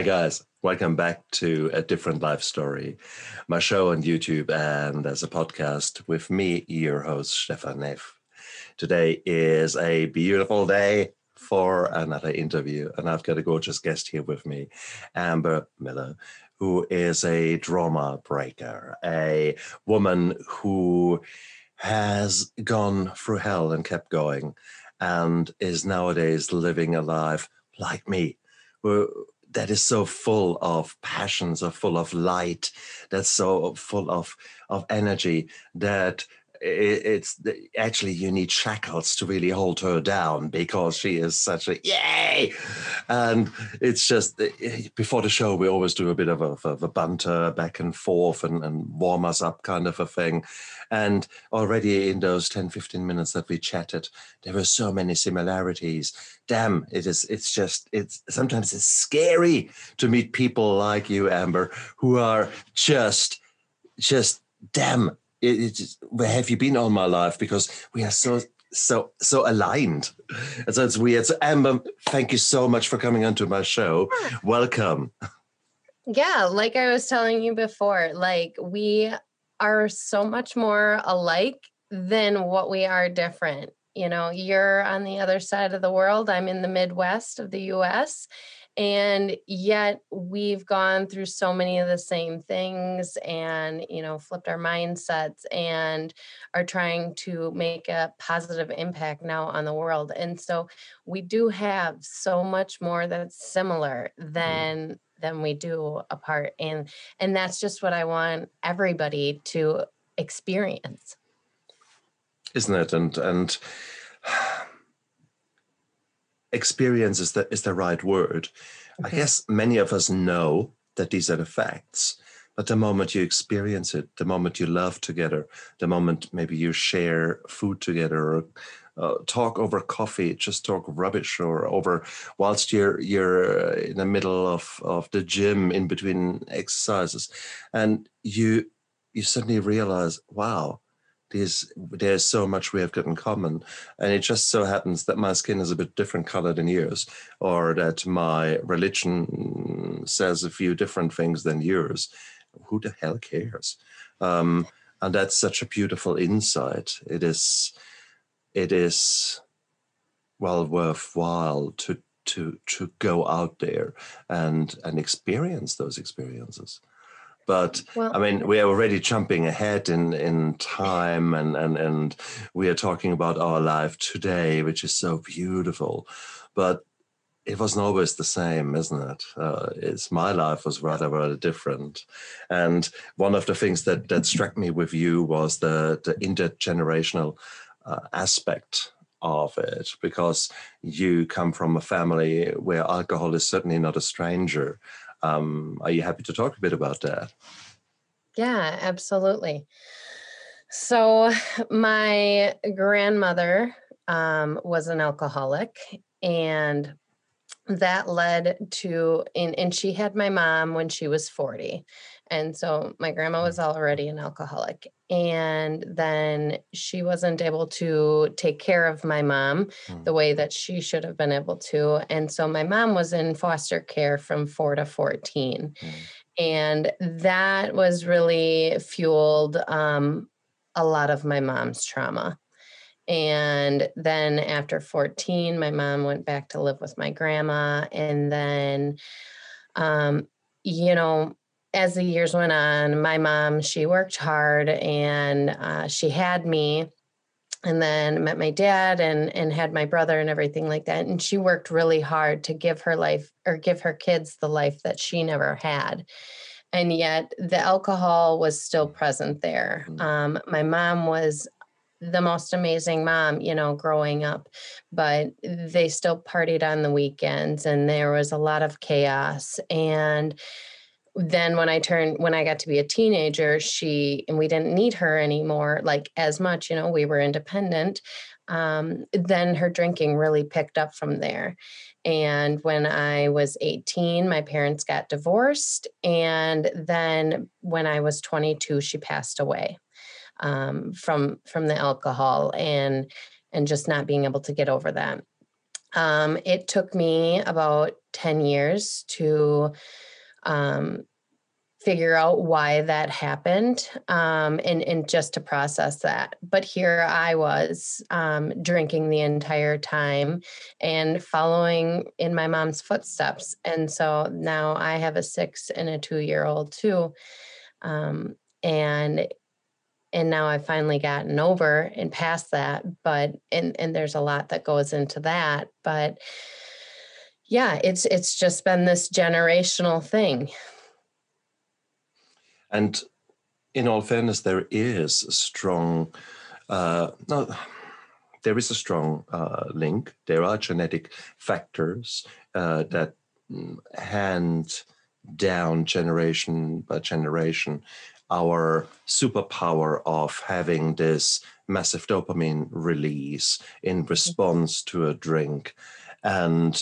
Hi, guys. Welcome back to A Different Life Story, my show on YouTube and as a podcast with me, your host, Stefan Neff. Today is a beautiful day for another interview, and I've got a gorgeous guest here with me, Amber Miller, who is a drama breaker, a woman who has gone through hell and kept going, and is nowadays living a life like me, that is so full of passion, so full of light, that's so full of of energy that it's actually you need shackles to really hold her down because she is such a yay! And it's just eh, before the show we always do a bit of a, of a banter back and forth and, and warm us up kind of a thing. And already in those 10 15 minutes that we chatted there were so many similarities. Damn it is it's just it's sometimes it's scary to meet people like you amber who are just just damn it, it, where have you been all my life? Because we are so so so aligned. And so it's weird. So Amber, thank you so much for coming onto my show. Welcome. Yeah, like I was telling you before, like we are so much more alike than what we are different. You know, you're on the other side of the world. I'm in the Midwest of the US and yet we've gone through so many of the same things and you know flipped our mindsets and are trying to make a positive impact now on the world and so we do have so much more that's similar mm-hmm. than than we do apart and and that's just what i want everybody to experience isn't it and and experience is the, is the right word. Okay. I guess many of us know that these are the facts, but the moment you experience it, the moment you love together, the moment maybe you share food together or uh, talk over coffee, just talk rubbish or over whilst you're you're in the middle of, of the gym in between exercises, and you you suddenly realize, wow, there's there's so much we have got in common. And it just so happens that my skin is a bit different color than yours or that my religion says a few different things than yours. Who the hell cares? Um, and that's such a beautiful insight. It is it is well worthwhile to to to go out there and and experience those experiences but well, I mean, we are already jumping ahead in, in time and, and, and we are talking about our life today, which is so beautiful. But it wasn't always the same, isn't it? Uh, it's my life was rather rather different, and one of the things that that struck me with you was the the intergenerational uh, aspect of it, because you come from a family where alcohol is certainly not a stranger, um, are you happy to talk a bit about that? Yeah, absolutely. So, my grandmother um, was an alcoholic, and that led to and, and she had my mom when she was 40 and so my grandma was already an alcoholic and then she wasn't able to take care of my mom mm. the way that she should have been able to and so my mom was in foster care from 4 to 14 mm. and that was really fueled um, a lot of my mom's trauma and then after 14, my mom went back to live with my grandma. And then, um, you know, as the years went on, my mom, she worked hard and uh, she had me and then met my dad and and had my brother and everything like that and she worked really hard to give her life or give her kids the life that she never had and yet the alcohol was still present there mm. um, my mom was the most amazing mom, you know, growing up, but they still partied on the weekends and there was a lot of chaos. And then when I turned, when I got to be a teenager, she, and we didn't need her anymore, like as much, you know, we were independent. Um, then her drinking really picked up from there. And when I was 18, my parents got divorced. And then when I was 22, she passed away um, from from the alcohol and and just not being able to get over that Um, it took me about 10 years to um, figure out why that happened um, and, and just to process that. But here I was um, drinking the entire time and following in my mom's footsteps. And so now I have a six and a two year old too. Um, and and now I've finally gotten over and past that. But and and there's a lot that goes into that. But yeah, it's it's just been this generational thing and in all fairness, there is a strong, uh, no, there is a strong uh, link. There are genetic factors uh, that hand down generation by generation our superpower of having this massive dopamine release in response to a drink. And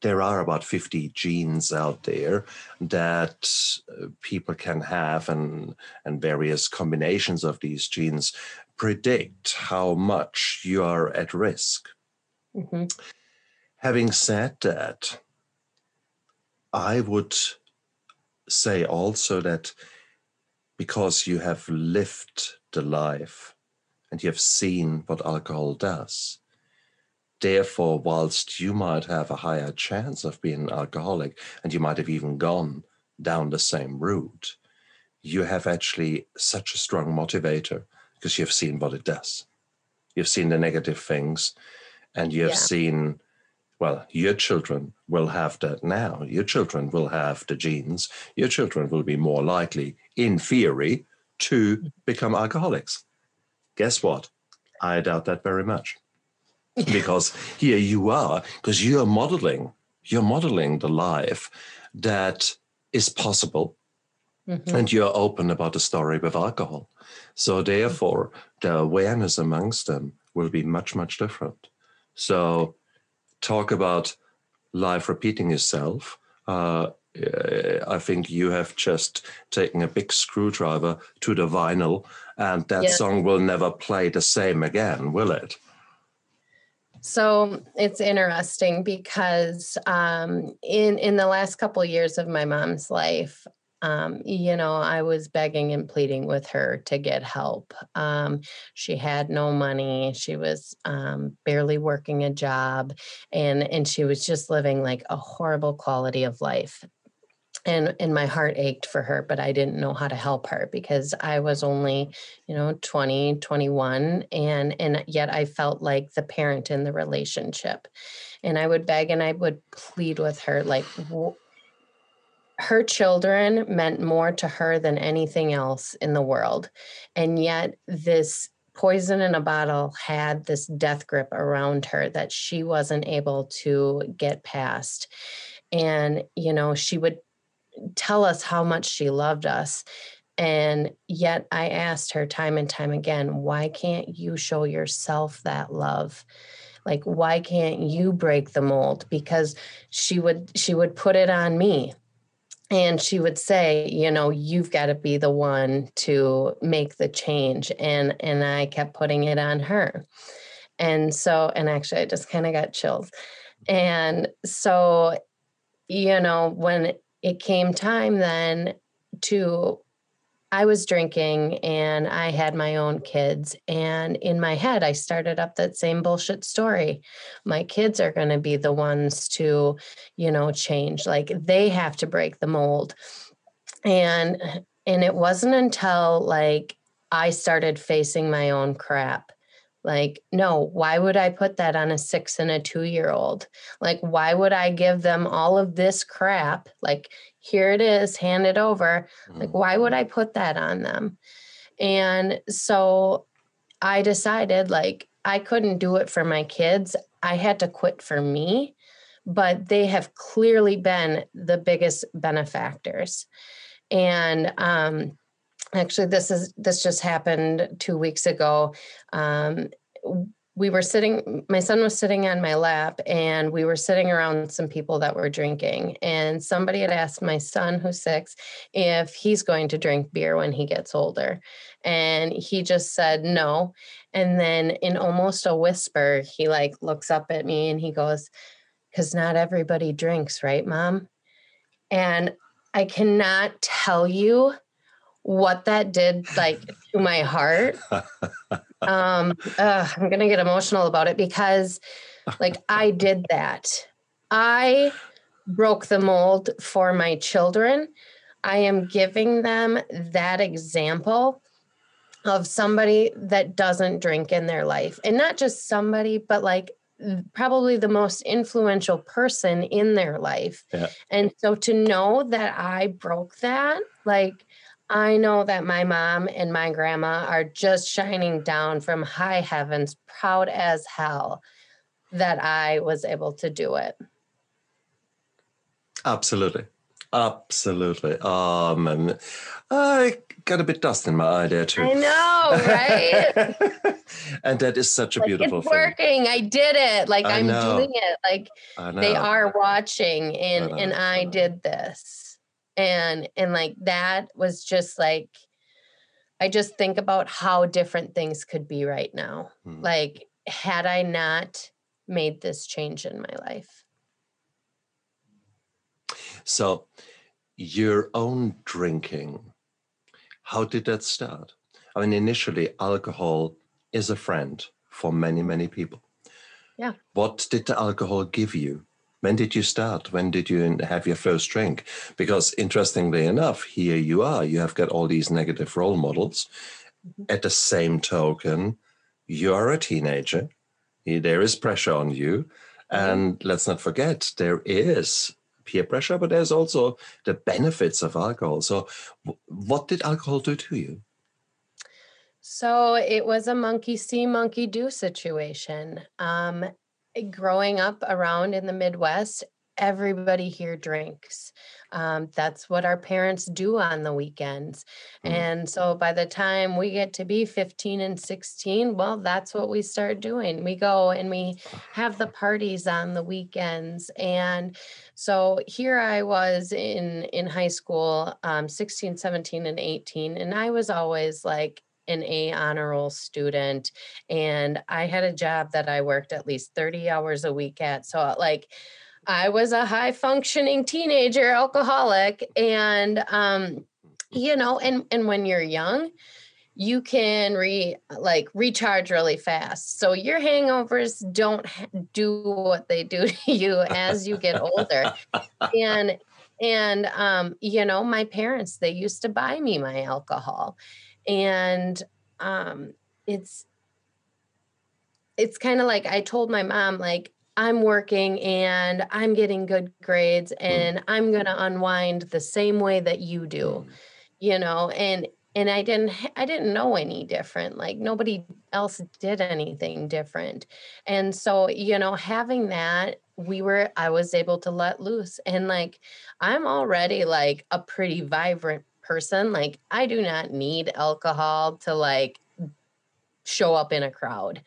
there are about 50 genes out there that uh, people can have and and various combinations of these genes predict how much you are at risk mm-hmm. having said that i would say also that because you have lived the life and you have seen what alcohol does Therefore, whilst you might have a higher chance of being an alcoholic and you might have even gone down the same route, you have actually such a strong motivator because you've seen what it does. You've seen the negative things and you have yeah. seen, well, your children will have that now. Your children will have the genes. Your children will be more likely, in theory, to become alcoholics. Guess what? I doubt that very much because here you are, because you're modeling, you're modeling the life that is possible. Mm-hmm. And you're open about the story with alcohol. So therefore, the awareness amongst them will be much, much different. So talk about life repeating itself. Uh, I think you have just taken a big screwdriver to the vinyl, and that yeah. song will never play the same again, will it? So it's interesting because um, in in the last couple of years of my mom's life, um, you know, I was begging and pleading with her to get help. Um, she had no money. She was um, barely working a job, and and she was just living like a horrible quality of life and and my heart ached for her but i didn't know how to help her because i was only you know 20 21 and and yet i felt like the parent in the relationship. And i would beg and i would plead with her like her children meant more to her than anything else in the world and yet this poison in a bottle had this death grip around her that she wasn't able to get past. And you know she would tell us how much she loved us. And yet I asked her time and time again, why can't you show yourself that love? Like why can't you break the mold? Because she would she would put it on me. And she would say, you know, you've got to be the one to make the change. And and I kept putting it on her. And so, and actually I just kind of got chills. And so, you know, when it came time then to I was drinking and I had my own kids. And in my head, I started up that same bullshit story. My kids are going to be the ones to, you know, change. Like they have to break the mold. And and it wasn't until like I started facing my own crap like, no, why would I put that on a six and a two year old? Like, why would I give them all of this crap? Like, here it is, hand it over. Like, why would I put that on them? And so I decided, like, I couldn't do it for my kids. I had to quit for me, but they have clearly been the biggest benefactors. And, um, actually this is this just happened two weeks ago. Um, we were sitting my son was sitting on my lap and we were sitting around some people that were drinking and somebody had asked my son who's 6 if he's going to drink beer when he gets older and he just said no and then in almost a whisper he like looks up at me and he goes cuz not everybody drinks right mom? And i cannot tell you what that did like to my heart. Um uh, i'm gonna get emotional about it because like i did that. I broke the mold for my children. I am giving them that example of somebody that doesn't drink in their life. And not just somebody but like probably the most influential person in their life. Yeah. and so to know that i broke that like I know that my mom and my grandma are just shining down from high heavens, proud as hell that I was able to do it. Absolutely. Absolutely. Um, and I got a bit dust in my eye there too. I know, right? and that is such a like beautiful it's thing. working. I did it. Like I I'm know. doing it. Like they are watching and know, and I I did this. And and like that was just like I just think about how different things could be right now. Hmm. Like had I not made this change in my life. So, your own drinking, how did that start? I mean, initially, alcohol is a friend for many, many people. Yeah. What did the alcohol give you? When did you start? When did you have your first drink? Because interestingly enough, here you are. You have got all these negative role models. Mhm. At the same token, you're a teenager. There is pressure on you. And let's not forget, there is peer pressure, but there's also the benefits of alcohol. So, what did alcohol do to you? So it was a monkey see, monkey do situation. Um, growing up around in the Midwest, everybody here drinks. Um, that's what our parents do on the weekends. Mm. And so by the time we get to be 15 and 16, well, that's what we start doing. We go and we have the parties on the weekends. And so here I was in in high school, um, 16, 17, and 18, and I was always like an A honor roll student. And I had a job that I worked at least 30 hours a week at. So like I was a high functioning teenager alcoholic. And um, you know, and and when you're young, you can re like recharge really fast. So your hangovers don't do what they do to you as you get older. and and um, you know, my parents they used to buy me my alcohol, and um, it's it's kind of like I told my mom like I'm working and I'm getting good grades and I'm going to unwind the same way that you do you know? And and i didn't i didn't know any different like nobody else did anything different. And so you know having that we were i was able to let loose. And like i'm already like a pretty vibrant person like i do not need alcohol to like show up in a crowd.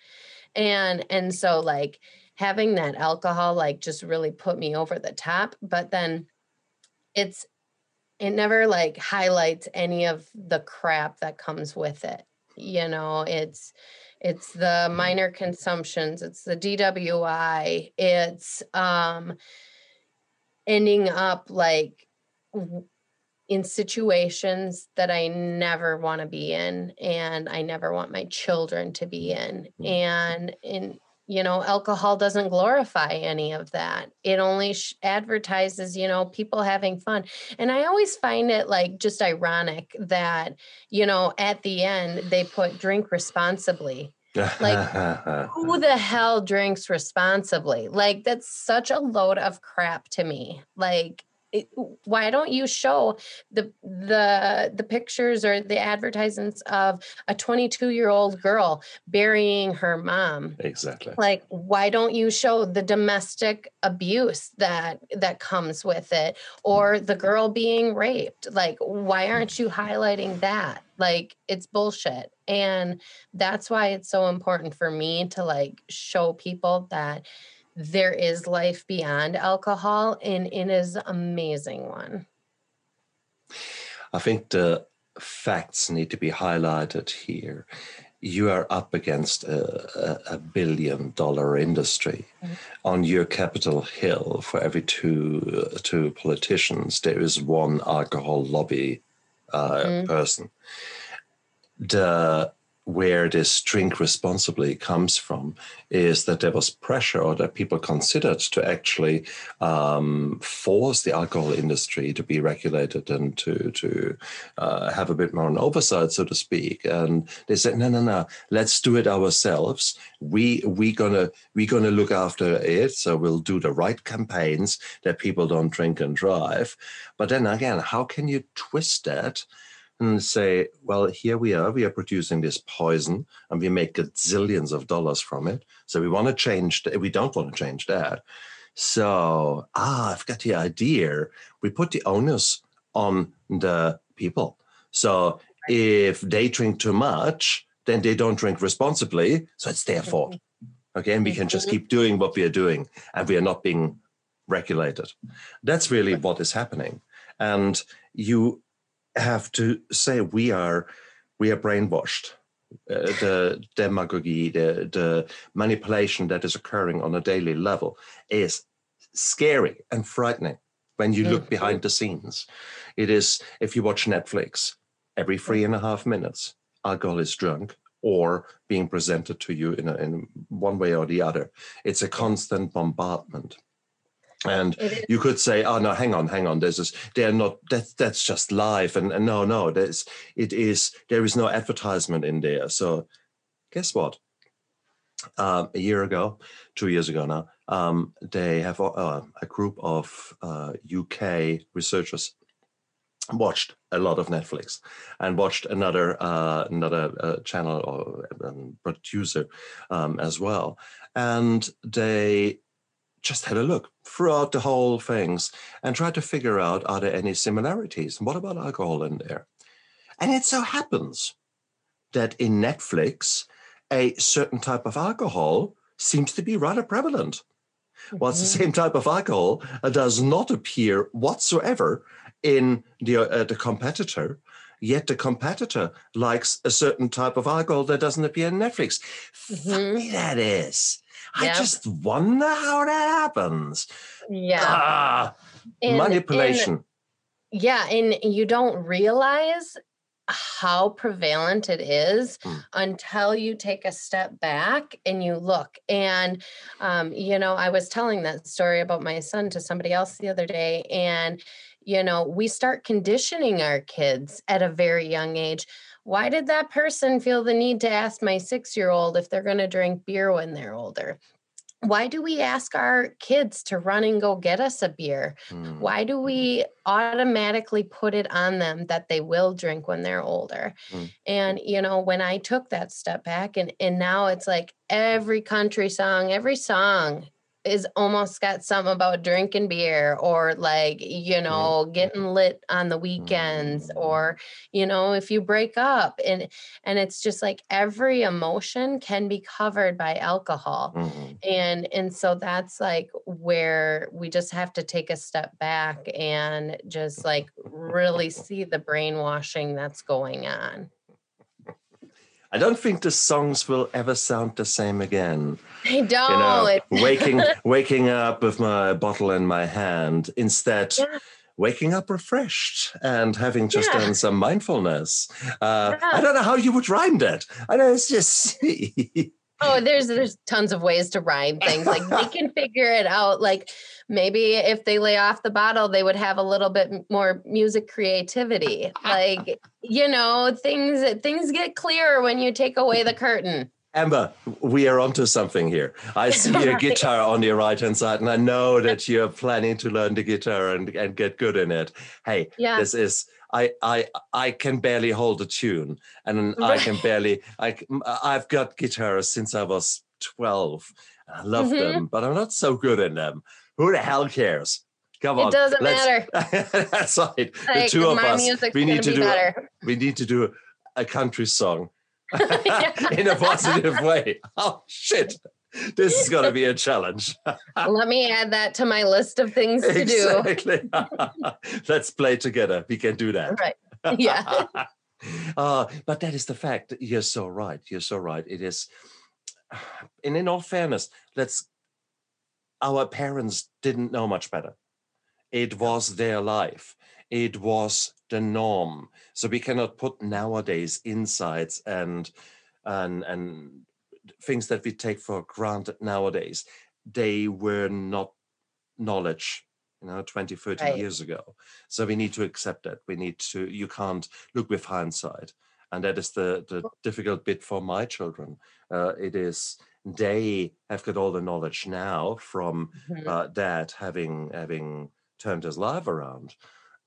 And and so like having that alcohol like just really put me over the top but then it's it never like highlights any of the crap that comes with it you know? It's it's the minor consumptions it's the dwi it's um ending up like in situations that i never want to be in and i never want my children to be in Mm. and in you know alcohol doesn't glorify any of that. It only sh- advertises you know people having fun and i always find it like just ironic that you know at the end they put drink responsibly. Like, who the hell drinks responsibly? Like that's such a load of crap to me. Like it, why don't you show the the the pictures or the advertisements of a 22 year old girl burying her mom exactly. like why don't you show the domestic abuse that that comes with it or the girl being raped like why mm. aren't you highlighting that Like it's bullshit. And that's why it's so important for me to like show people that there is life beyond alcohol and it is amazing one. I think the facts need to be highlighted here. You are up against a, a, a billion dollar industry. Mm-hmm. On your Capitol Hill, for every two, uh, two politicians, there is one alcohol lobby uh, mm-hmm. person. The where this drink responsibly comes from is that there was pressure or that people considered to actually um, force the alcohol industry to be regulated and to to uh, have a bit more an oversight, so to speak. And they said, no, no, no, let's do it ourselves. We we gonna we gonna look after it, so we'll do the right campaigns that people don't drink and drive. But then again, how can you twist that? And say, well, here we are, we are producing this poison and we make zillions of dollars from it. So we want to change, we don't want to change that. So, ah, I've got the idea. We put the onus on the people. So if they drink too much, then they don't drink responsibly. So it's their fault. Okay. And we can just keep doing what we are doing and we are not being regulated. That's really what is happening. And you have to say we are we are brainwashed. Uh, the demagogy, the the manipulation that is occurring on a daily level is scary and frightening when you look behind the scenes. It is if you watch Netflix every three and a half minutes, alcohol is drunk or being presented to you in, a, in one way or the other. It's a constant bombardment. And you could say, "Oh no, hang on, hang on. There's this. They're not. That's that's just live." And, and no, no. There's it is. There is no advertisement in there. So, guess what? Um, a year ago, two years ago now, um, they have uh, a group of uh, UK researchers watched a lot of Netflix and watched another uh, another uh, channel or um, producer um, as well, and they just had a look throughout the whole things and tried to figure out are there any similarities? And what about alcohol in there? And it so happens that in Netflix, a certain type of alcohol seems to be rather prevalent. Mm-hmm. Whilst the same type of alcohol uh, does not appear whatsoever in the, uh, the competitor, yet the competitor likes a certain type of alcohol that doesn't appear in Netflix. Mm-hmm. Funny that is. I just wonder how that happens. Yeah. Ah, and, manipulation. And, yeah. And you don't realize how prevalent it is mm. until you take a step back and you look. And, um, you know, I was telling that story about my son to somebody else the other day. And, you know, we start conditioning our kids at a very young age why did that person feel the need to ask my six year old if they're going to drink beer when they're older? Why do we ask our kids to run and go get us a beer? Mm. Why do we automatically put it on them that they will drink when they're older? Mm. And you know, when I took that step back and and now it's like every country song, every song is almost got something about drinking beer or like you know getting lit on the weekends mm. or you know if you break up and and it's just like every emotion can be covered by alcohol mm-hmm. and and so that's like where we just have to take a step back and just like really see the brainwashing that's going on I don't think the songs will ever sound the same again. They don't. You know, waking waking up with my bottle in my hand instead. Yeah. Waking up refreshed and having just yeah. done some mindfulness. Uh, yeah. I don't know how you would rhyme that. I know it's just Oh, there's there's tons of ways to rhyme things. Like they can figure it out. Like maybe if they lay off the bottle, they would have a little bit more music creativity. Like you know, things things get clearer when you take away the curtain. Amber, we are onto something here. I see right. a guitar on your right hand side, and I know that you're planning to learn the guitar and, and get good in it. Hey, yeah. this is I I I can barely hold a tune, and I can barely I I've got guitars since I was twelve. I love mm-hmm. them, but I'm not so good in them. Who the hell cares? Come on, it doesn't matter. that's right. Like, the two of us, we need to do. Better. We need to do a country song in a positive way. Oh shit. This is going to be a challenge. Let me add that to my list of things to exactly. do. Let's play together. We can do that. Right. Yeah. uh, but that is the fact. You're so right. You're so right. It is. And in all fairness, let's. Our parents didn't know much better. It was their life. It was the norm. So we cannot put nowadays insights and and and things that we take for granted nowadays. They were not knowledge you know 20 30 right. years ago so we need to accept that we need to you can't look with hindsight and that is the the difficult bit for my children uh, it is they have got all the knowledge now from mm-hmm. uh, dad having having turned his life around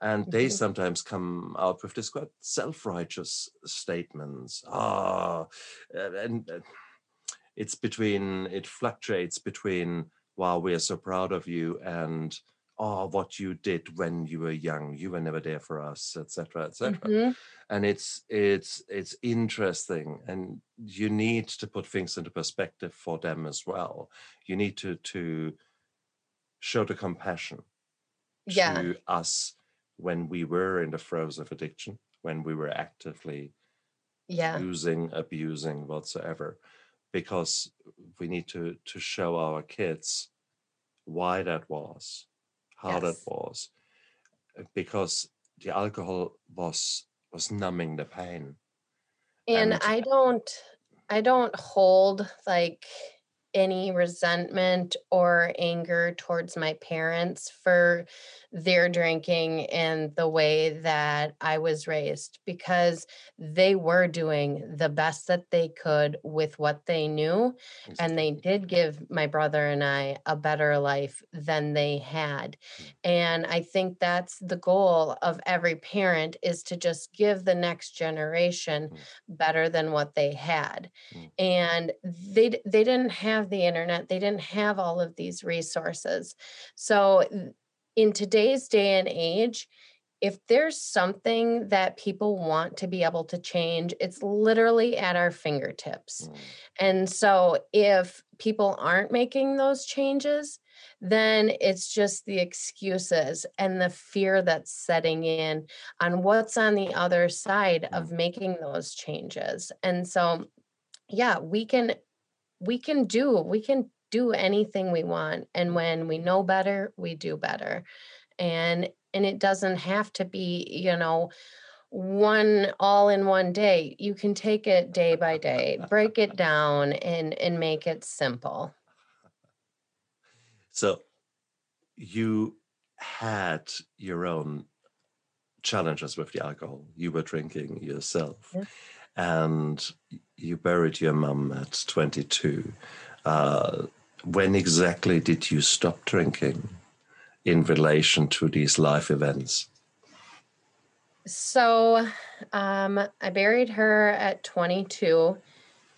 and they mm-hmm. sometimes come out with this quite self-righteous statements ah and uh, it's between it fluctuates between wow we are so proud of you and oh what you did when you were young you were never there for us etc etc mm-hmm. and it's it's it's interesting and you need to put things into perspective for them as well you need to to show the compassion yeah. to us when we were in the throes of addiction, when we were actively yeah. using, abusing, whatsoever, because we need to to show our kids why that was, how yes. that was, uh, because the alcohol was was numbing the pain. And, and I don't I don't hold like any resentment or anger towards my parents for their drinking and the way that I was raised because they were doing the best that they could with what they knew. And they did give my brother and I a better life than they had. Mm. And I think that's the goal of every parent is to just give the next generation mm. better than what they had. Mm. And they they didn't have the internet. They didn't have all of these resources. So in today's day and age, if there's something that people want to be able to change, it's literally at our fingertips. Mm. And so if people aren't making those changes, then it's just the excuses and the fear that's setting in on what's on the other side of mm. making those changes. And so yeah, we can we can do we can do anything we want and mm. when we know better we do better. And and it doesn't have to be you know one all in one day. You can take it day by day break it down and and make it simple. So you had your own challenges with the alcohol. You were drinking yourself. Yeah. And you buried your mum at 22 uh, when exactly did you stop drinking in relation to these life events? So um, I buried her at 22.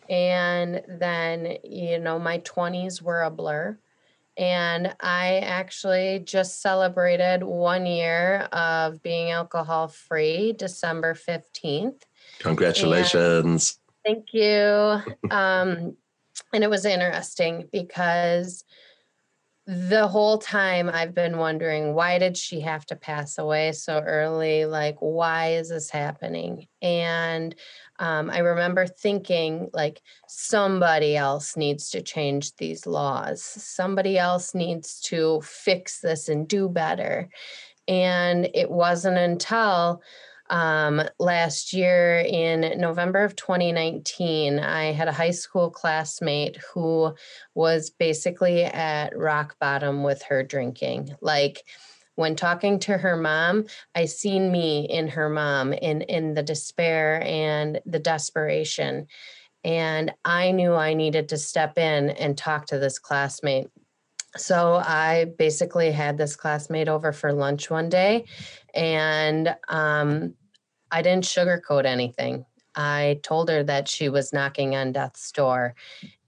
And then, you know, my 20s were a blur. And I actually just celebrated one year of being alcohol free, December 15th. Congratulations. And thank you. Um, and it was interesting because the whole time I've been wondering why did she have to pass away so early? Like, why is this happening? And um, I remember thinking, like, somebody else needs to change these laws. Somebody else needs to fix this and do better. And it wasn't until um, last year in November of 2019, I had a high school classmate who was basically at rock bottom with her drinking. Like, when talking to her mom, I seen me in her mom in in the despair and the desperation. And I knew I needed to step in and talk to this classmate. So I basically had this classmate over for lunch one day and um, I didn't sugarcoat anything. I told her that she was knocking on death's door,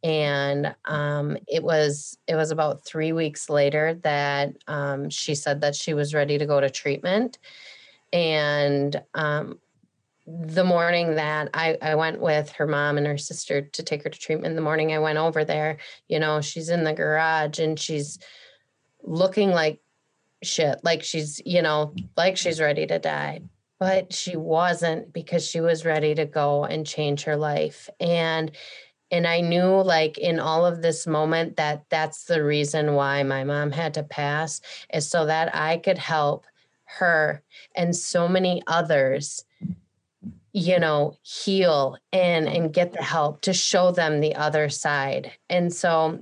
and um, it was it was about three weeks later that um, she said that she was ready to go to treatment, and um, the morning that I, I went with her mom and her sister to take her to treatment, the morning I went over there, you know, she's in the garage and she's looking like shit, like she's, you know, like she's ready to die. But she wasn't because she was ready to go and change her life. And and I knew like in all of this moment that that's the reason why my mom had to pass is so that I could help her and so many others you know heal and and get the help to show them the other side and so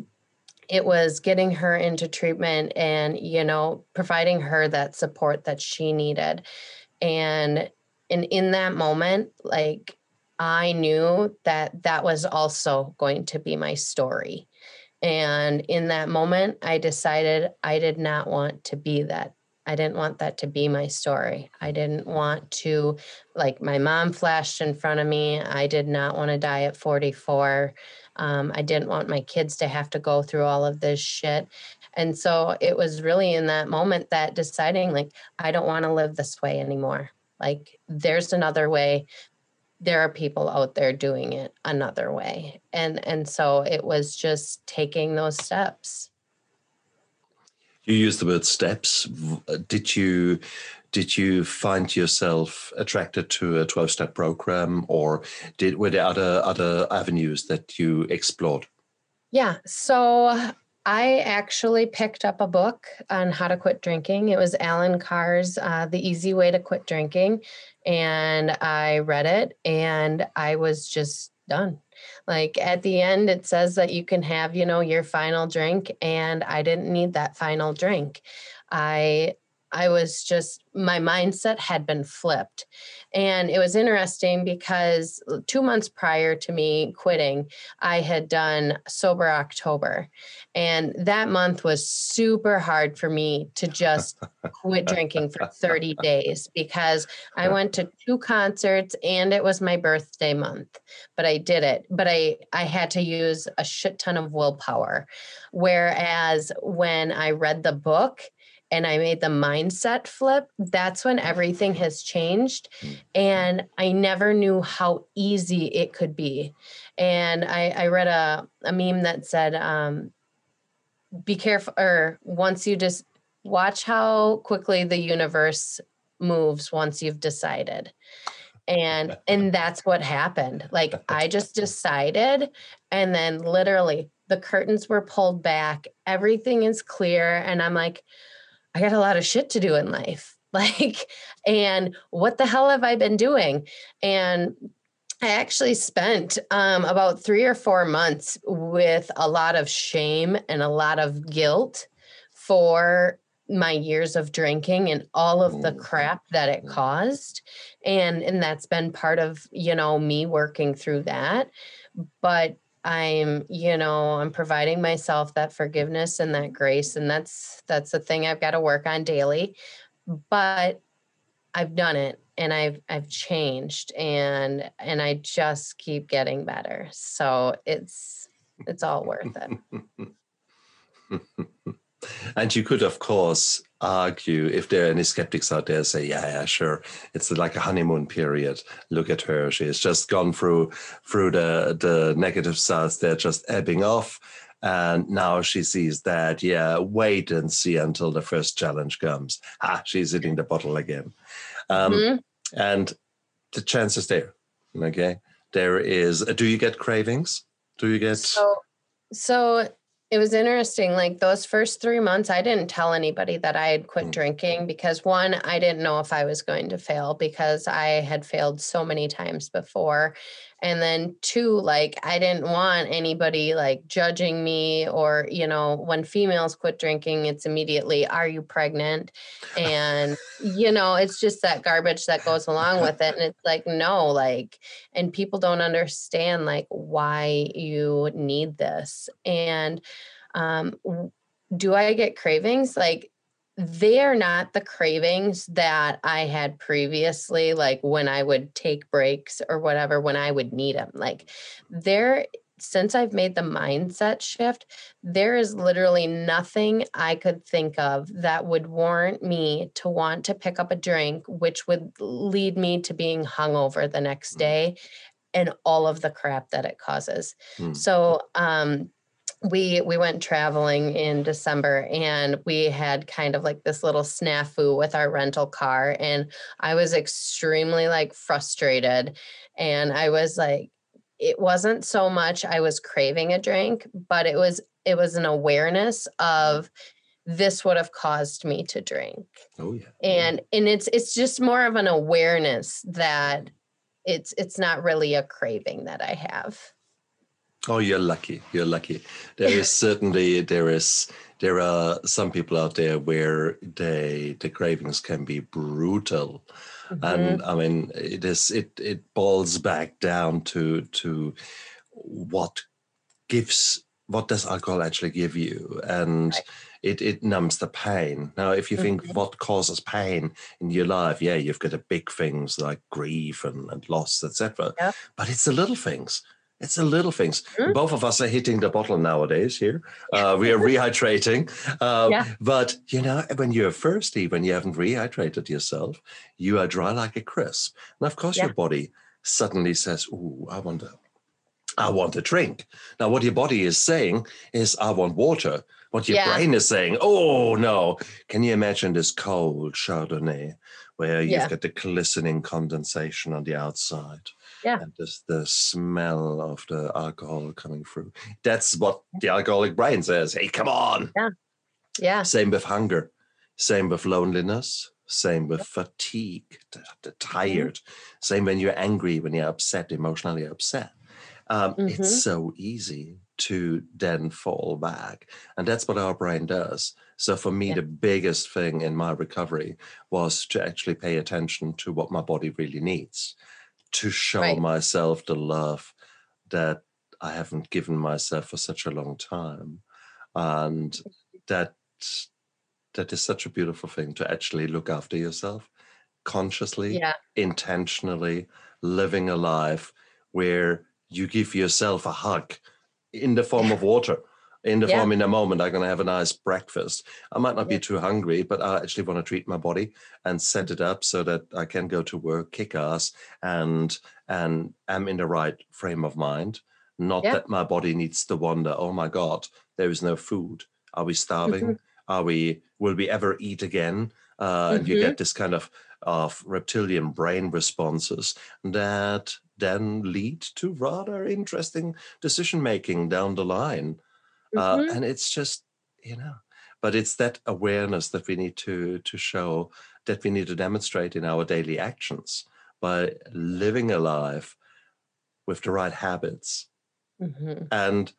it was getting her into treatment and you know providing her that support that she needed and and in that moment like i knew that that was also going to be my story and in that moment i decided i did not want to be that I didn't want that to be my story. I didn't want to, like, my mom flashed in front of me. I did not want to die at 44. Um, I didn't want my kids to have to go through all of this shit. And so it was really in that moment that deciding, like, I don't want to live this way anymore. Like, there's another way. There are people out there doing it another way. And and so it was just taking those steps. You use the word steps. Uh, did you did you find yourself attracted to a 12 step program or did were there other other avenues that you explored? Yeah. So I actually picked up a book on how to quit drinking. It was Allen Carr's uh, The Easy Way to Quit Drinking. And I read it and I was just done. Like at the end, it says that you can have, you know, your final drink, and I didn't need that final drink. I I was just, my mindset had been flipped. And it was interesting because uh, two months prior to me quitting, I had done Sober October. And that month was super hard for me to just quit drinking for 30 days because I went to two concerts and it was my birthday month. But I did it. But I, I had to use a shit ton of willpower. Whereas when I read the book, and I made the mindset flip, that's when everything has changed. Mm-hmm. And I never knew how easy it could be. And I, I read a, a meme that said, um, be careful, or once you just watch how quickly the universe moves once you've decided. And and that's what happened. Like I just decided and then literally the curtains were pulled back. Everything is clear and I'm like I got a lot of shit to do in life. Like, and what the hell have I been doing? And I actually spent um, about three or four months with a lot of shame and a lot of guilt for my years of drinking and all of the crap that it caused and and that's been part of you know me working through that but i'm you know i'm providing myself that forgiveness and that grace and that's that's the thing i've got to work on daily but i've done it and i've i've changed and and i just keep getting better so it's it's all worth it. And you could of course argue if there are any skeptics out there say yeah yeah sure. It's like a honeymoon period. Look at her. She's just gone through through the the negative sides. They're just ebbing off. And now she sees that yeah wait and see until the first challenge comes. Ah she's hitting the bottle again. Um, mm-hmm. and the chance is there okay? There is do you get cravings? Do you get so so it was interesting. Like those first three months, I didn't tell anybody that I had quit mm. drinking because one, I didn't know if I was going to fail because I had failed so many times before and then two like i didn't want anybody like judging me or you know when females quit drinking it's immediately are you pregnant? And you know it's just that garbage that goes along with it and it's like no like and people don't understand like why you need this. And um do i get cravings? Like they are not the cravings that I had previously, like when I would take breaks or whatever, when I would need them. Like they're since I've made the mindset shift, there is literally nothing I could think of that would warrant me to want to pick up a drink, which would lead me to being hungover the next mm. day and all of the crap that it causes. Mm. So, um, we we went traveling in December and we had kind of like this little snafu with our rental car and I was extremely like frustrated and I was like it wasn't so much I was craving a drink but it was it was an awareness mm-hmm. of this would have caused me to drink. Oh yeah. And and it's it's just more of an awareness that it's it's not really a craving that I have. Oh, you're lucky. You're lucky. There is certainly there is there are some people out there where they the cravings can be brutal, mm-hmm. and I mean it is it it boils back down to to what gives what does alcohol actually give you and. Right. It, it numbs the pain. Now, if you think mm-hmm. what causes pain in your life, yeah, you've got the big things like grief and, and loss, etc. Yeah. But it's the little things it's the little things. Mm. Both of us are hitting the bottle nowadays here. Uh, we are rehydrating. Uh, yeah. But, you know, when you're thirsty, when you haven't rehydrated yourself, you are dry like a crisp. And of course, yeah. your body suddenly says, Ooh, I want a, I want a drink. Now, what your body is saying is, I want water. What your yeah. brain is saying, oh no. Can you imagine this cold Chardonnay where you've got the glistening condensation on the outside? Yeah. and just the smell of the alcohol coming through. That's what the alcoholic brain says hey come on! Yeah. Yeah. Same with hunger. Same with loneliness. Same with fatigue. The, the mm-hmm. tired. Mm-hmm. same when you're angry when you're upset emotionally upset. Um, mm-hmm. it's so easy to then fall back and that's what our brain does. So for me yeah. the biggest thing in my recovery was to actually pay attention to what my body really needs to show right. myself the love that I haven't given myself for such a long time. And that that is such a beautiful thing to actually look after yourself consciously, yeah. intentionally, living a life where you give yourself a hug in the form of water in the yeah. form in a moment i'm going to have a nice breakfast i might not yeah. be too hungry but i actually want to treat my body and set it up so that i can go to work kick ass and and am in the right frame of mind not yeah. that my body needs to wonder oh my god there is no food are we starving mm-hmm. are we will we ever eat again uh, mm-hmm. and you mm-hmm. get this kind of of reptilian brain responses that then lead to rather interesting decision making down the line mm-hmm. uh, and it's just you know but it's that awareness that we need to to show that we need to demonstrate in our daily actions by living a life with the right habits mm-hmm. and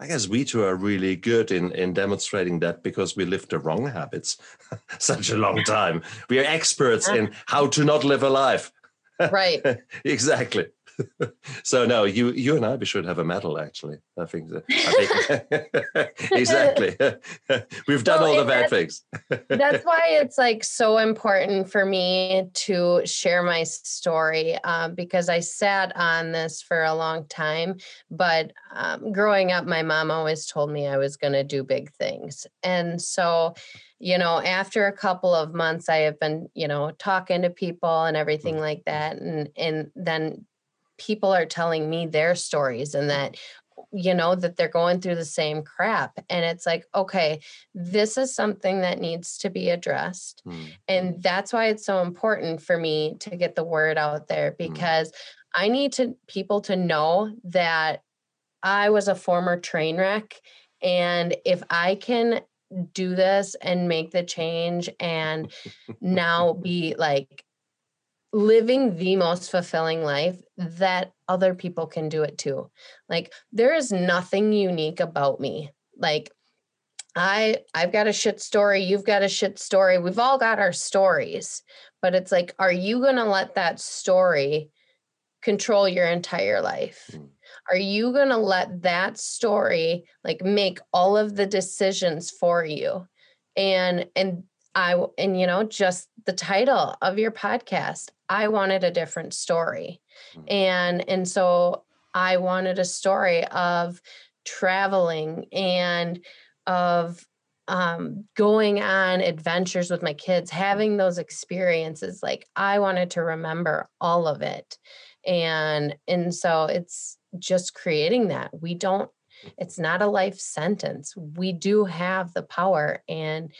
I guess we two are really good in, in demonstrating that because we lived the wrong habits such a long time. We are experts in how to not live a life. Right. exactly. so no, you you and I should have a medal. Actually, I think. I think exactly. We've done well, all the bad things. that's why it's like so important for me to share my story um, because I sat on this for a long time. But um, growing up, my mom always told me I was going to do big things, and so you know, after a couple of months, I have been, you know, talking to people and everything mm. like that. And and then people are telling me their stories and that you know that they're going through the same crap and it's like okay this is something that needs to be addressed mm. and that's why it's so important for me to get the word out there hmm. because mm. i need to people to know that i was a former train wreck and if i can do this and make the change and now be like living the most fulfilling life that other people can do it too. Like there is nothing unique about me. Like I I've got a shit story, you've got a shit story. We've all got our stories. But it's like are you going to let that story control your entire life? Mm. Are you going to let that story like make all of the decisions for you? And and I and you know just the title of your podcast I wanted a different story. Mm-hmm. And and so I wanted a story of traveling and of um, going on adventures with my kids, having those experiences. Like I wanted to remember all of it. And and so it's just creating that. We don't it's not a life sentence. We do have the power and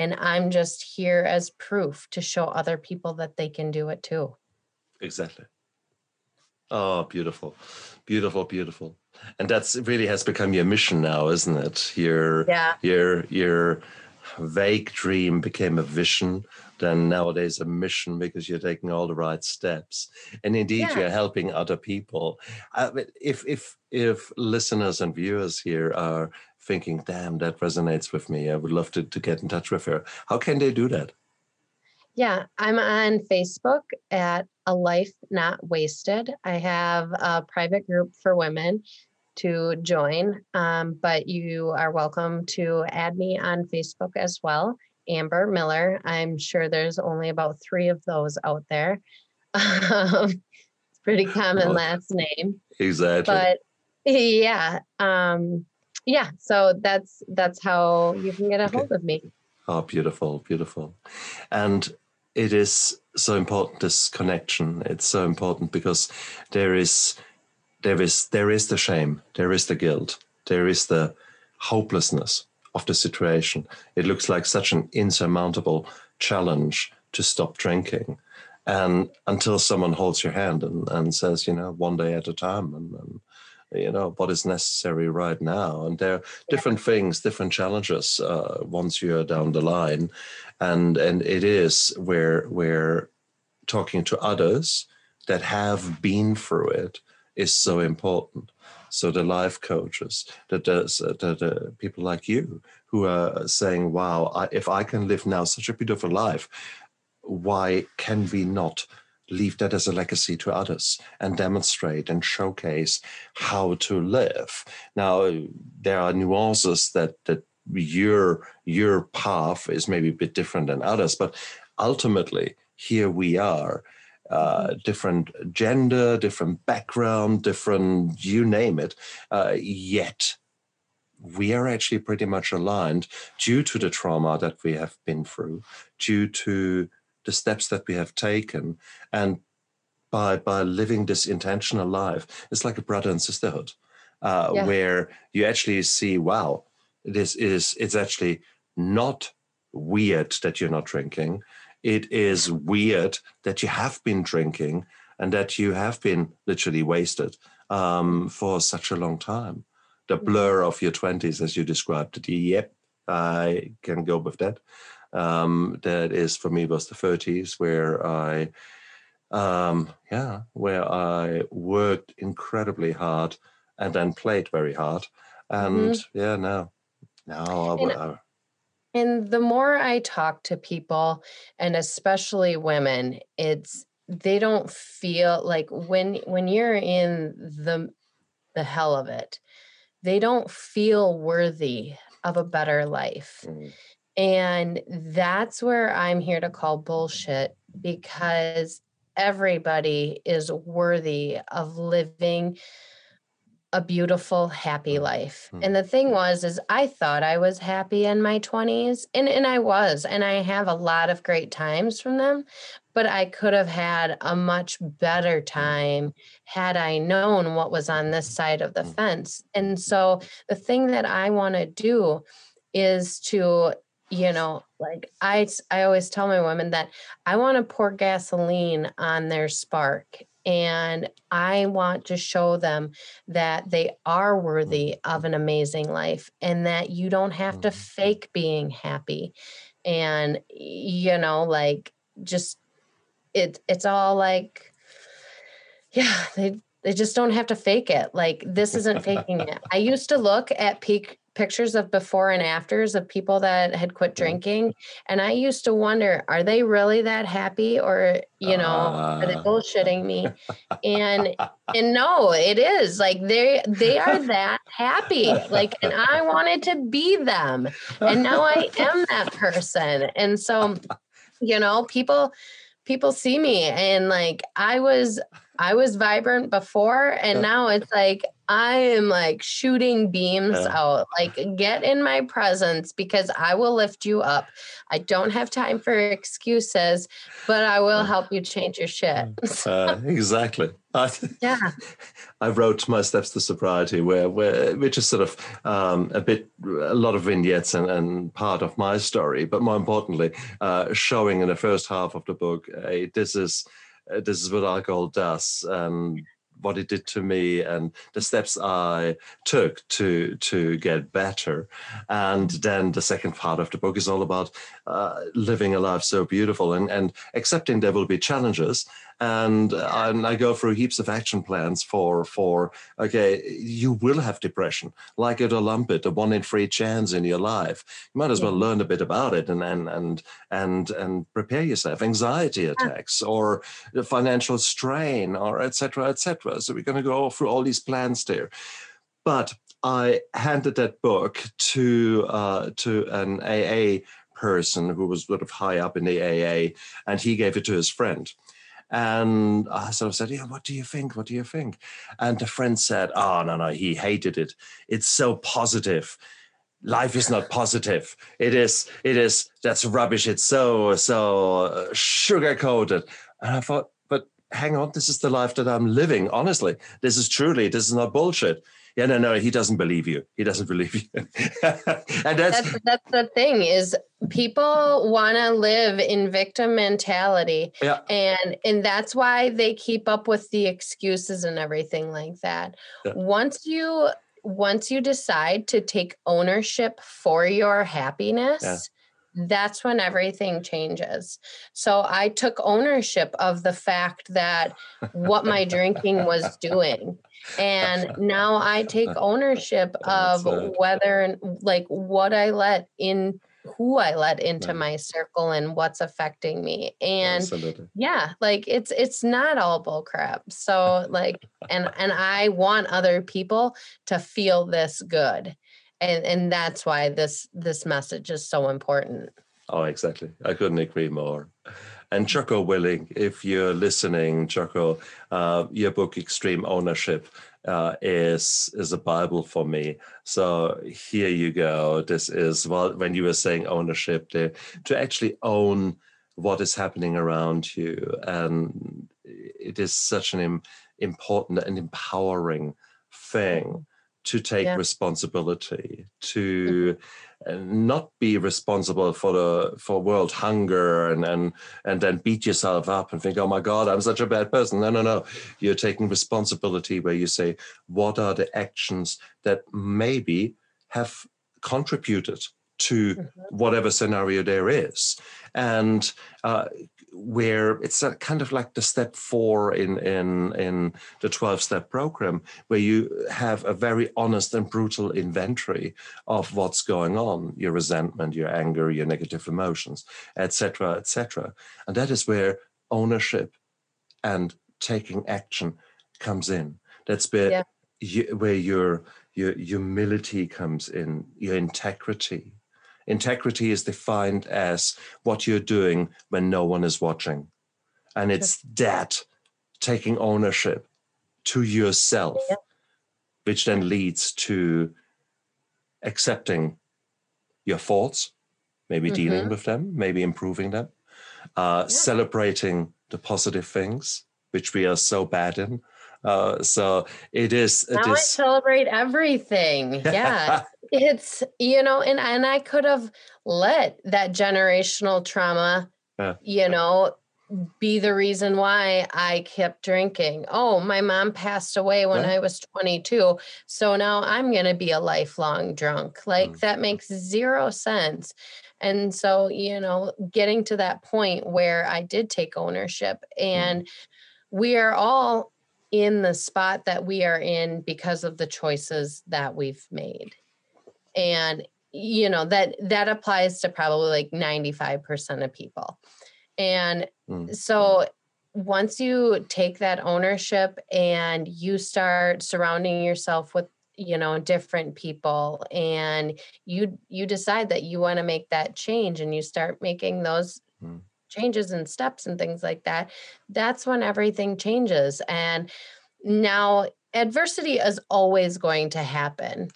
and I'm just here as proof to show other people that they can do it too. Exactly. Oh, beautiful. Beautiful, beautiful. And that's really has become your mission now, isn't it? Your yeah. your your vague dream became a vision then nowadays a mission because you're taking all the right steps. And indeed yeah. you're helping other people. Uh, if if if listeners and viewers here are thinking damn that resonates with me. I would love to, to get in touch with her how can they do that? Yeah i'm on facebook at a life not wasted. I have a private group for women to join um, but you are welcome to add me on facebook as well Amber Miller. I'm sure there's only about three of those out there. Um, it's pretty common last name. Exactly. But yeah, um, yeah. So that's that's how you can get a okay. hold of me. Oh, beautiful, beautiful, and it is so important this connection. It's so important because there is there is there is the shame, there is the guilt, there is the hopelessness of the situation. It looks like such an insurmountable challenge to stop drinking. And until someone holds your hand and, and says, you know, one day at a time, and, and you know what is necessary right now and there are different things different challenges uh, once you're down the line and and it is where where talking to others that have been through it is so important so the life coaches, the, the, the people like you who are saying, wow, I, if I can live now such a beautiful life, why can we not leave that as a legacy to others and demonstrate and showcase how to live? Now, there are nuances that, that your, your path is maybe a bit different than others, but ultimately, here we are uh, different gender, different background, different you name it. Uh, yet we are actually pretty much aligned due to the trauma that we have been through, due to the steps that we have taken, and by by living this intentional life, it's like a brother and sisterhood, uh, yeah. where you actually see, wow, this is it's actually not weird that you're not drinking it is weird that you have been drinking and that you have been literally wasted um, for such a long time. The mm. blur of your 20s, as you described it, yep, I can go with that. Um, that is for me was the 30s where I, um, yeah, where I worked incredibly hard and then played very hard. And mm-hmm. yeah, now, now I, I, and the more I talk to people, and especially women, it's they don't feel like when when you're in the the hell of it, they don't feel worthy of a better life. Mm-hmm. And that's where I'm here to call bullshit because everybody is worthy of living a beautiful happy mm, life mm-hmm. and the thing was is i thought i was happy in my 20s and and i was and i have a lot of great times from them but i could have had a much better mm. time had i known what was on this side of the mm. fence and so the thing that i want to do is to you know like i i always tell my women that i want to pour gasoline on their spark and I want to show them that they are worthy mm-hmm. of an amazing life and that you don't have to mm-hmm. fake being happy. And, you know, like just it, it's all like, yeah, they, they just don't have to fake it. Like this isn't faking it. I used to look at peak pictures of before and afters of people that had quit drinking and i used to wonder are they really that happy or you know uh. are they ah. bullshitting me and and no it is like they they are that happy like and i wanted to be them and now i am that person and so you know people people see me and like i was I was vibrant before, and now it's like I am like shooting beams Yeah. out. Like, get in my presence because I will lift you up. I don't have time for excuses, but I will help you change your shit. Uh, exactly. I, yeah. I wrote my steps to sobriety, where, where which is sort of um, a bit, a lot of vignettes and, and part of my story, but more importantly, uh, showing in the first half of the book, uh, this is uh, this is what alcohol does and what it did to me and the steps I took to to get better. And then the second part of the book is all about uh, living a life so beautiful and, and accepting there will be challenges. And, uh, and I go through heaps of action plans for for okay, you will have depression, like it or lump it, a one in three chance in your life. You might as well Yeah. learn a bit about it and and and and and prepare yourself. Anxiety attacks or financial strain or etc. etc. So we're going to go through all these plans there. But I handed that book to uh, to an AA person who was sort of high up in the AA, and he gave it to his friend. And I sort of said, "Yeah, what do you think? What do you think?" And the friend said, "Oh no, no, he hated it. It's so positive." life is not positive it is it is that's rubbish it's so so uh, sugar coated and i thought but hang on this is the life that i'm living honestly this is truly this is not bullshit yeah no no he doesn't believe you. He doesn't believe you. And that's That's that's the thing is people want to live in victim mentality. Yeah. And and that's why they keep up with the excuses and everything like that. Yeah. once you once you decide to take ownership for your happiness that's when everything changes. So i took ownership of the fact that what my drinking was doing and now i take ownership of whether and like what i let in who i let into Right. my circle and what's affecting me. And absolutely. yeah like it's it's not all bull crap so like and and i want other people to feel this good and and that's why this this message is so important Oh, exactly. I couldn't agree more. And Jocko Willink, if you're listening, Jocko, uh, your book Extreme Ownership uh, is is a Bible for me. So here you go. This is well, when you were saying ownership, there to actually own what is happening around you, and it is such an im- important and empowering thing to take Yeah. responsibility to uh, not be responsible for the for world hunger and and and then beat yourself up and think oh my god i'm such a bad person no no no you're taking responsibility where you say what are the actions that maybe have contributed to Mhm. whatever scenario there is and uh, where it's a kind of like the step four in in in the 12 step program where you have a very honest and brutal inventory of what's going on your resentment your anger your negative emotions etc etc and that is where ownership and taking action comes in. That's where Yeah. you, where your your humility comes in your integrity integrity is defined as what you're doing when no one is watching and it's that taking ownership to yourself Yeah. which then leads to accepting your faults maybe dealing with them maybe improving them uh, celebrating the positive things which we are so bad in uh, so it is it now I celebrate everything. Yeah. It's you know, and and I could have let that generational trauma, Yeah. you know, be the reason why I kept drinking. Oh, my mom passed away when Right. I was 22. So now I'm going to be a lifelong drunk. Like Mm. that makes zero sense. And so, you know, getting to that point where I did take ownership and we are all in the spot that we are in because of the choices that we've made. And you know, that that applies to probably like 95% of people. And Mm. so once you take that ownership and you start surrounding yourself with you know different people and you you decide that you want to make that change and you start making those Mm. changes and steps and things like that, that's when everything changes. And now adversity is always going to happen.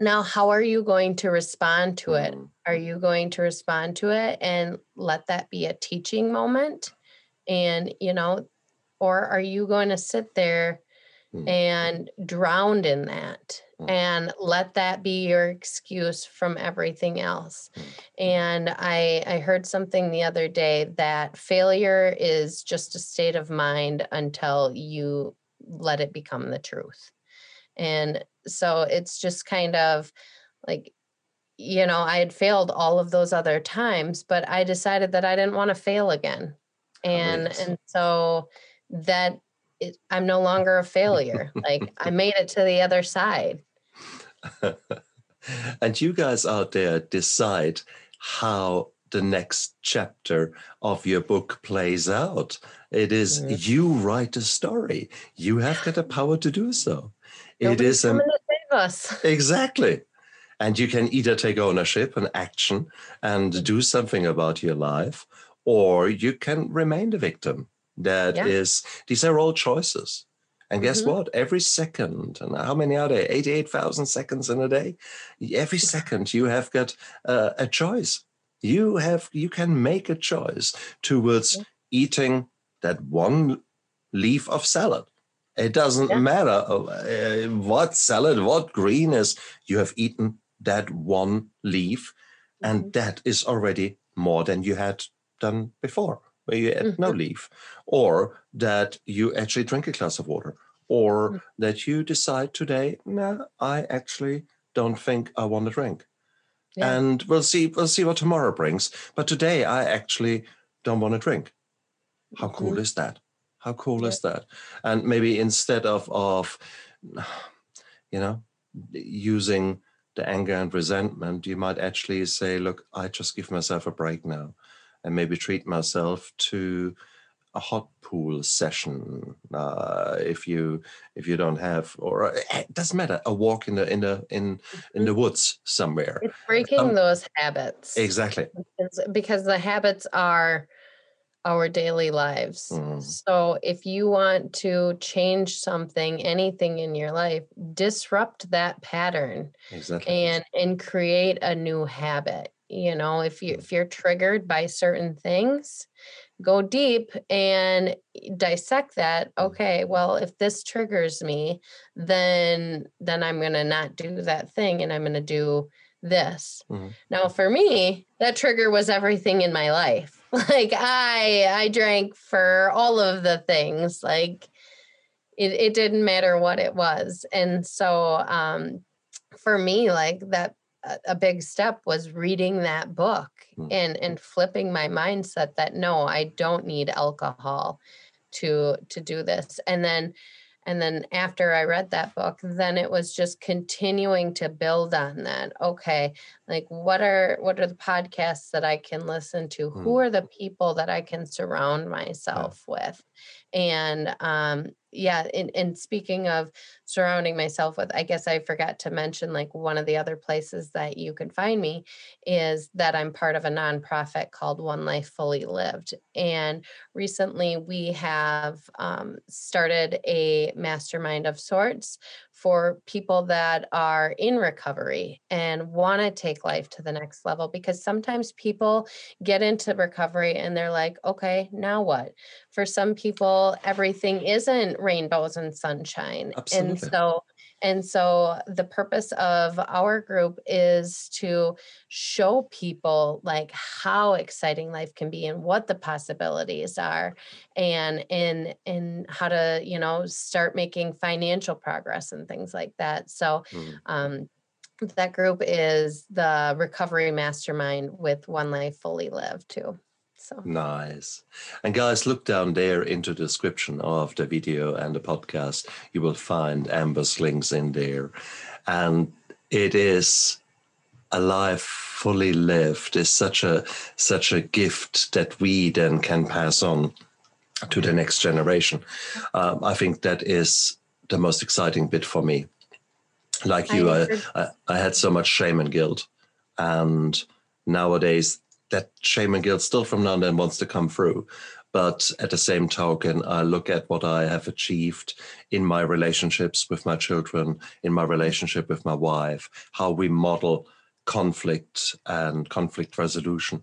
Now, how are you going to respond to it? Mm. Are you going to respond to it and let that be a teaching moment? And, you know, or are you going to sit there Mm. and drown in that Mm. and let that be your excuse from everything else? And I I heard something the other day that failure is just a state of mind until you let it become the truth. And so it's just kind of like you know, I had failed all of those other times, but I decided that I didn't want to fail again. And Great. and so that it, I'm no longer a failure. like I made it to the other side. and you guys out there decide how the next chapter of your book plays out. It is Mhm. you write the story. You have got the power to do so. It is save us. exactly. And you can either take ownership and action and do something about your life, or you can remain the victim. That is, Yeah. these are all choices. And guess Mhm. what? Every second, and how many are there? 88,000 seconds in a day. Every second you have got uh, a choice. You have, you can make a choice towards Yeah. eating that one leaf of salad. It doesn't Yeah. matter uh, what salad, what green is, you have eaten that one leaf, and Mhm. that is already more than you had done before, where you had no Mhm. leaf, or that you actually drink a glass of water, or Mm. that you decide today, no, I actually don't think I want to drink. Yeah. And we'll see, we'll see what tomorrow brings. But today I actually don't want to drink. How cool Mhm. is that? How cool Yeah. is that? And maybe instead of of you know using the anger and resentment, you might actually say, "Look, I just give myself a break now, and maybe treat myself to a hot pool session uh, if you if you don't have, or uh, it doesn't matter, a walk in the in the in in the woods somewhere. It's breaking Um, those habits. Exactly. Because, because the habits are our daily lives. Mhm. So if you want to change something, anything in your life, disrupt that pattern Exactly. and and create a new habit. You know, if you if you're triggered by certain things, go deep and dissect that. Okay, well, if this triggers me, then then I'm going to not do that thing and I'm going to do this. Mhm. Now for me, that trigger was everything in my life. Like I I drank for all of the things. Like it, it didn't matter what it was. And so um for me, like that a big step was reading that book Mm. and and flipping my mindset that no, I don't need alcohol to to do this. And then and then after I read that book, then it was just continuing to build on that. Okay, like what are what are the podcasts that I can listen to? Who Mm. are the people that I can surround myself with? And um yeah, and, and speaking of surrounding myself with, I guess I forgot to mention like one of the other places that you can find me is that I'm part of a nonprofit called One Life Fully Lived. And recently we have um, started a mastermind of sorts for people that are in recovery and want to take life to the next level because sometimes people get into recovery and they're like, okay, now what? For some people, everything isn't rainbows and sunshine. And so and so the purpose of our group is to show people like how exciting life can be and what the possibilities are and in in how to, you know, start making financial progress and things like that. So Mhm. um that group is the recovery mastermind with one life fully lived too. So Nice. And guys, look down there into the description of the video and the podcast. You will find Amber's links in there. And it is a life fully lived is such a such a gift that we then can pass on to the next generation. Um, I think that is the most exciting bit for me. Like you, I, agree. I, I had so much shame and guilt, and nowadays that shame and guilt still from now and then wants to come through. But at the same token, I look at what I have achieved in my relationships with my children, in my relationship with my wife, how we model conflict and conflict resolution.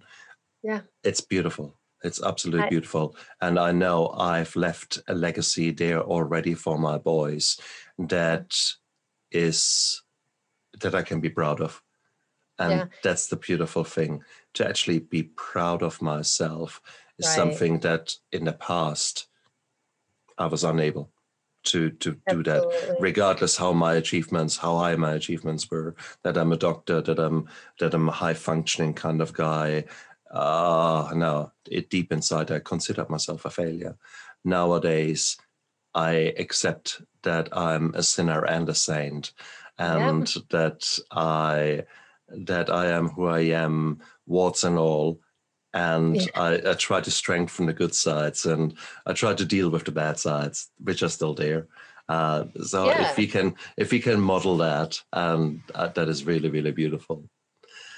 Yeah. It's beautiful. It's absolutely I, beautiful. And I know I've left a legacy there already for my boys that is that I can be proud of. And yeah. that's the beautiful thing to actually be proud of myself is right. something that in the past I was unable to to do that regardless how my achievements how high my achievements were that i'm a doctor that i'm that i'm a high functioning kind of guy uh no it deep inside i consider myself a failure nowadays i accept that i'm a sinner and a saint and yeah. that i that i am who i am warts and all and yeah. I, I, try to strengthen the good sides and I try to deal with the bad sides, which are still there. Uh, so yeah. if we can if we can model that, um, uh, that is really really beautiful.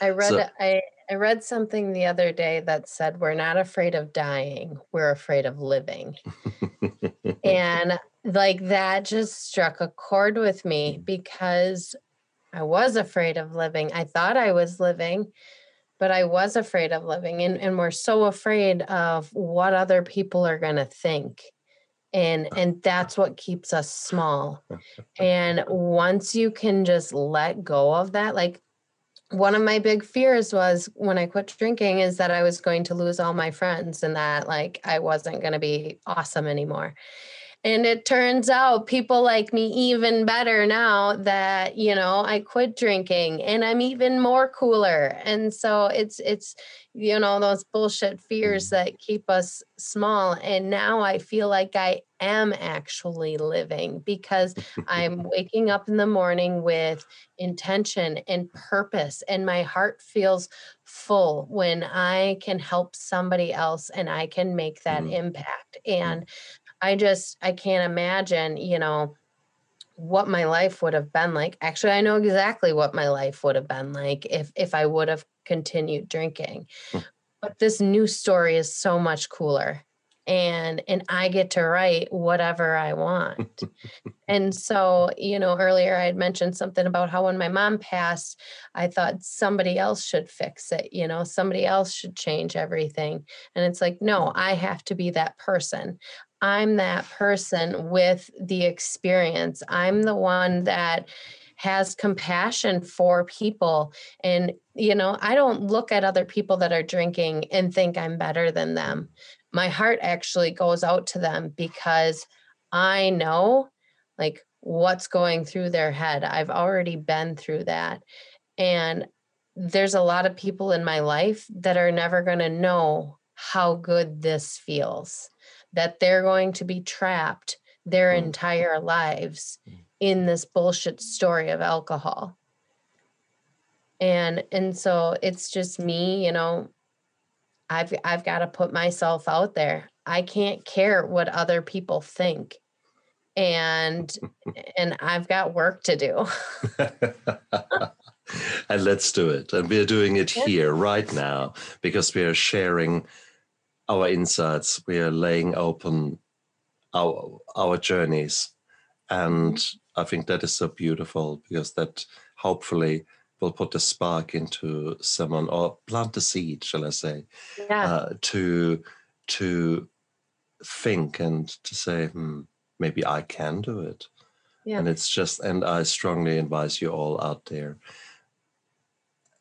I read so, I I read something the other day that said we're not afraid of dying, we're afraid of living. and like that just struck a chord with me mm. because I was afraid of living. I thought I was living but I was afraid of living and, and we're so afraid of what other people are going to think. And and that's what keeps us small. And once you can just let go of that, like one of my big fears was when I quit drinking is that I was going to lose all my friends and that like I wasn't going to be awesome anymore. And it turns out people like me even better now that, you know, I quit drinking and I'm even more cooler. And so it's, it's, you know, those bullshit fears mm. that keep us small. And now I feel like I am actually living because I'm waking up in the morning with intention and purpose, and my heart feels full when I can help somebody else and I can make that mm. impact. And I just I can't imagine, you know, what my life would have been like. Actually, I know exactly what my life would have been like if if I would have continued drinking. Hmm. But this new story is so much cooler and and I get to write whatever I want. and so, you know, earlier I had mentioned something about how when my mom passed, I thought somebody else should fix it, you know, somebody else should change everything. And it's like, no, I have to be that person. I'm that person with the experience. I'm the one that has compassion for people. And, you know, I don't look at other people that are drinking and think I'm better than them my heart actually goes out to them because I know like what's going through their head. I've already been through that. And there's a lot of people in my life that are never going to know how good this feels, that they're going to be trapped their mm. entire lives mm. in this bullshit story of alcohol. And and so it's just me, you know, I've I've got to put myself out there. I can't care what other people think. And and I've got work to do. and let's do it. And we're doing it here right now because we are sharing our insights. We are laying open our our journeys. And. I think that is so beautiful because that hopefully will put a spark into someone or plant a seed, shall I say, yeah. uh, to to think and to say, hmm, maybe I can do it. Yeah. And it's just, and I strongly advise you all out there.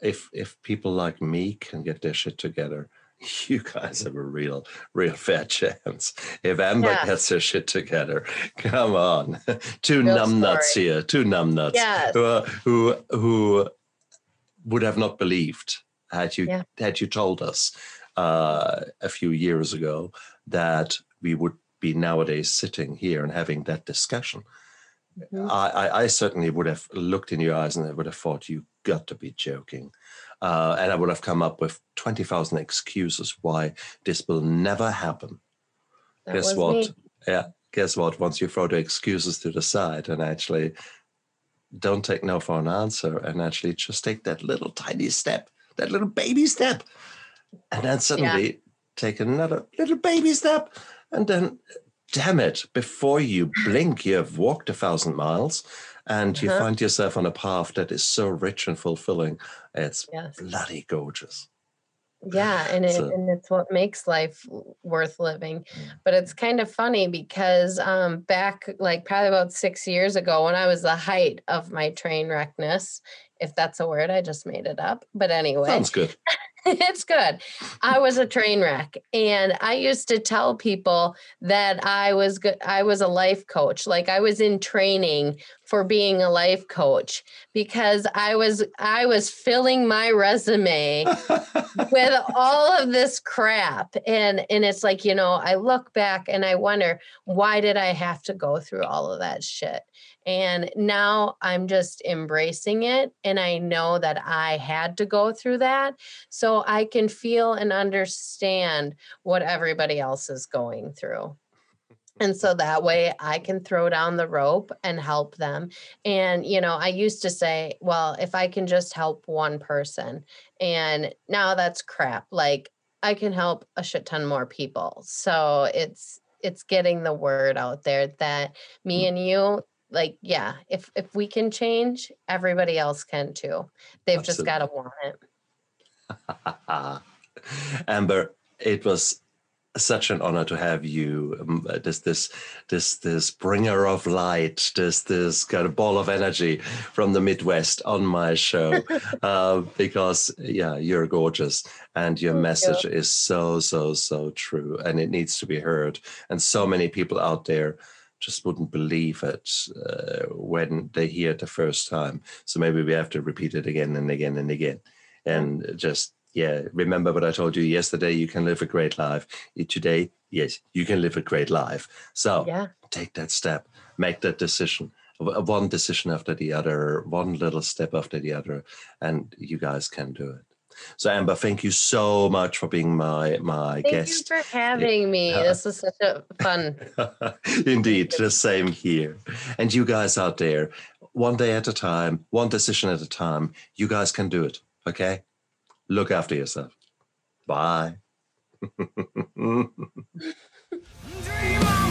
If if people like me can get their shit together, you guys have a real, real fair chance. If Amber yeah. gets her shit together, come on, two real numbnuts here, two numbnuts yes. who, are, who who would have not believed had you yeah. had you told us uh, a few years ago that we would be nowadays sitting here and having that discussion. Mm-hmm. I, I, certainly would have looked in your eyes and I would have thought you got to be joking. Uh, and I would have come up with 20,000 excuses why this will never happen. That guess what? Me. Yeah. Guess what? Once you throw the excuses to the side and actually don't take no for an answer and actually just take that little tiny step, that little baby step. and then suddenly yeah. take another little baby step, and then, damn it, before you blink, you have walked a thousand miles, and you uh-huh. find yourself on a path that is so rich and fulfilling. It's yes. bloody gorgeous. Yeah, and it, so, and it's what makes life worth living. Mm. But it's kind of funny because um, back like probably about six years ago, when I was the height of my train wreckness, if that's a word, I just made it up. But anyway, sounds good. it's good. I was a train wreck and I used to tell people that I was good I was a life coach. Like I was in training for being a life coach because I was I was filling my resume with all of this crap and and it's like, you know, I look back and I wonder why did I have to go through all of that shit? And now I'm just embracing it. And I know that I had to go through that. So I can feel and understand what everybody else is going through. And so that way I can throw down the rope and help them. And, you know, I used to say, well, if I can just help one person, and now that's crap. Like I can help a shit ton more people. So it's, it's getting the word out there that me mm. and you like yeah if if we can change everybody else can too they've Absolutely. just got to want it amber it was such an honor to have you um, uh, this this this this bringer of light this this kind of ball of energy from the midwest on my show uh, because yeah you're gorgeous and your Thank message you. is so so so true and it needs to be heard and so many people out there just wouldn't believe it uh, when they hear it the first time. So maybe we have to repeat it again and again and again. And just, yeah, remember what I told you yesterday you can live a great life. Today, yes, you can live a great life. So yeah. take that step, make that decision. One decision after the other, one little step after the other, and you guys can do it. So Amber, thank you so much for being my my thank guest. Thank you for having me. Uh, this was such a fun. Indeed, the same here. And you guys out there, one day at a time, one decision at a time, you guys can do it. Okay? Look after yourself. Bye.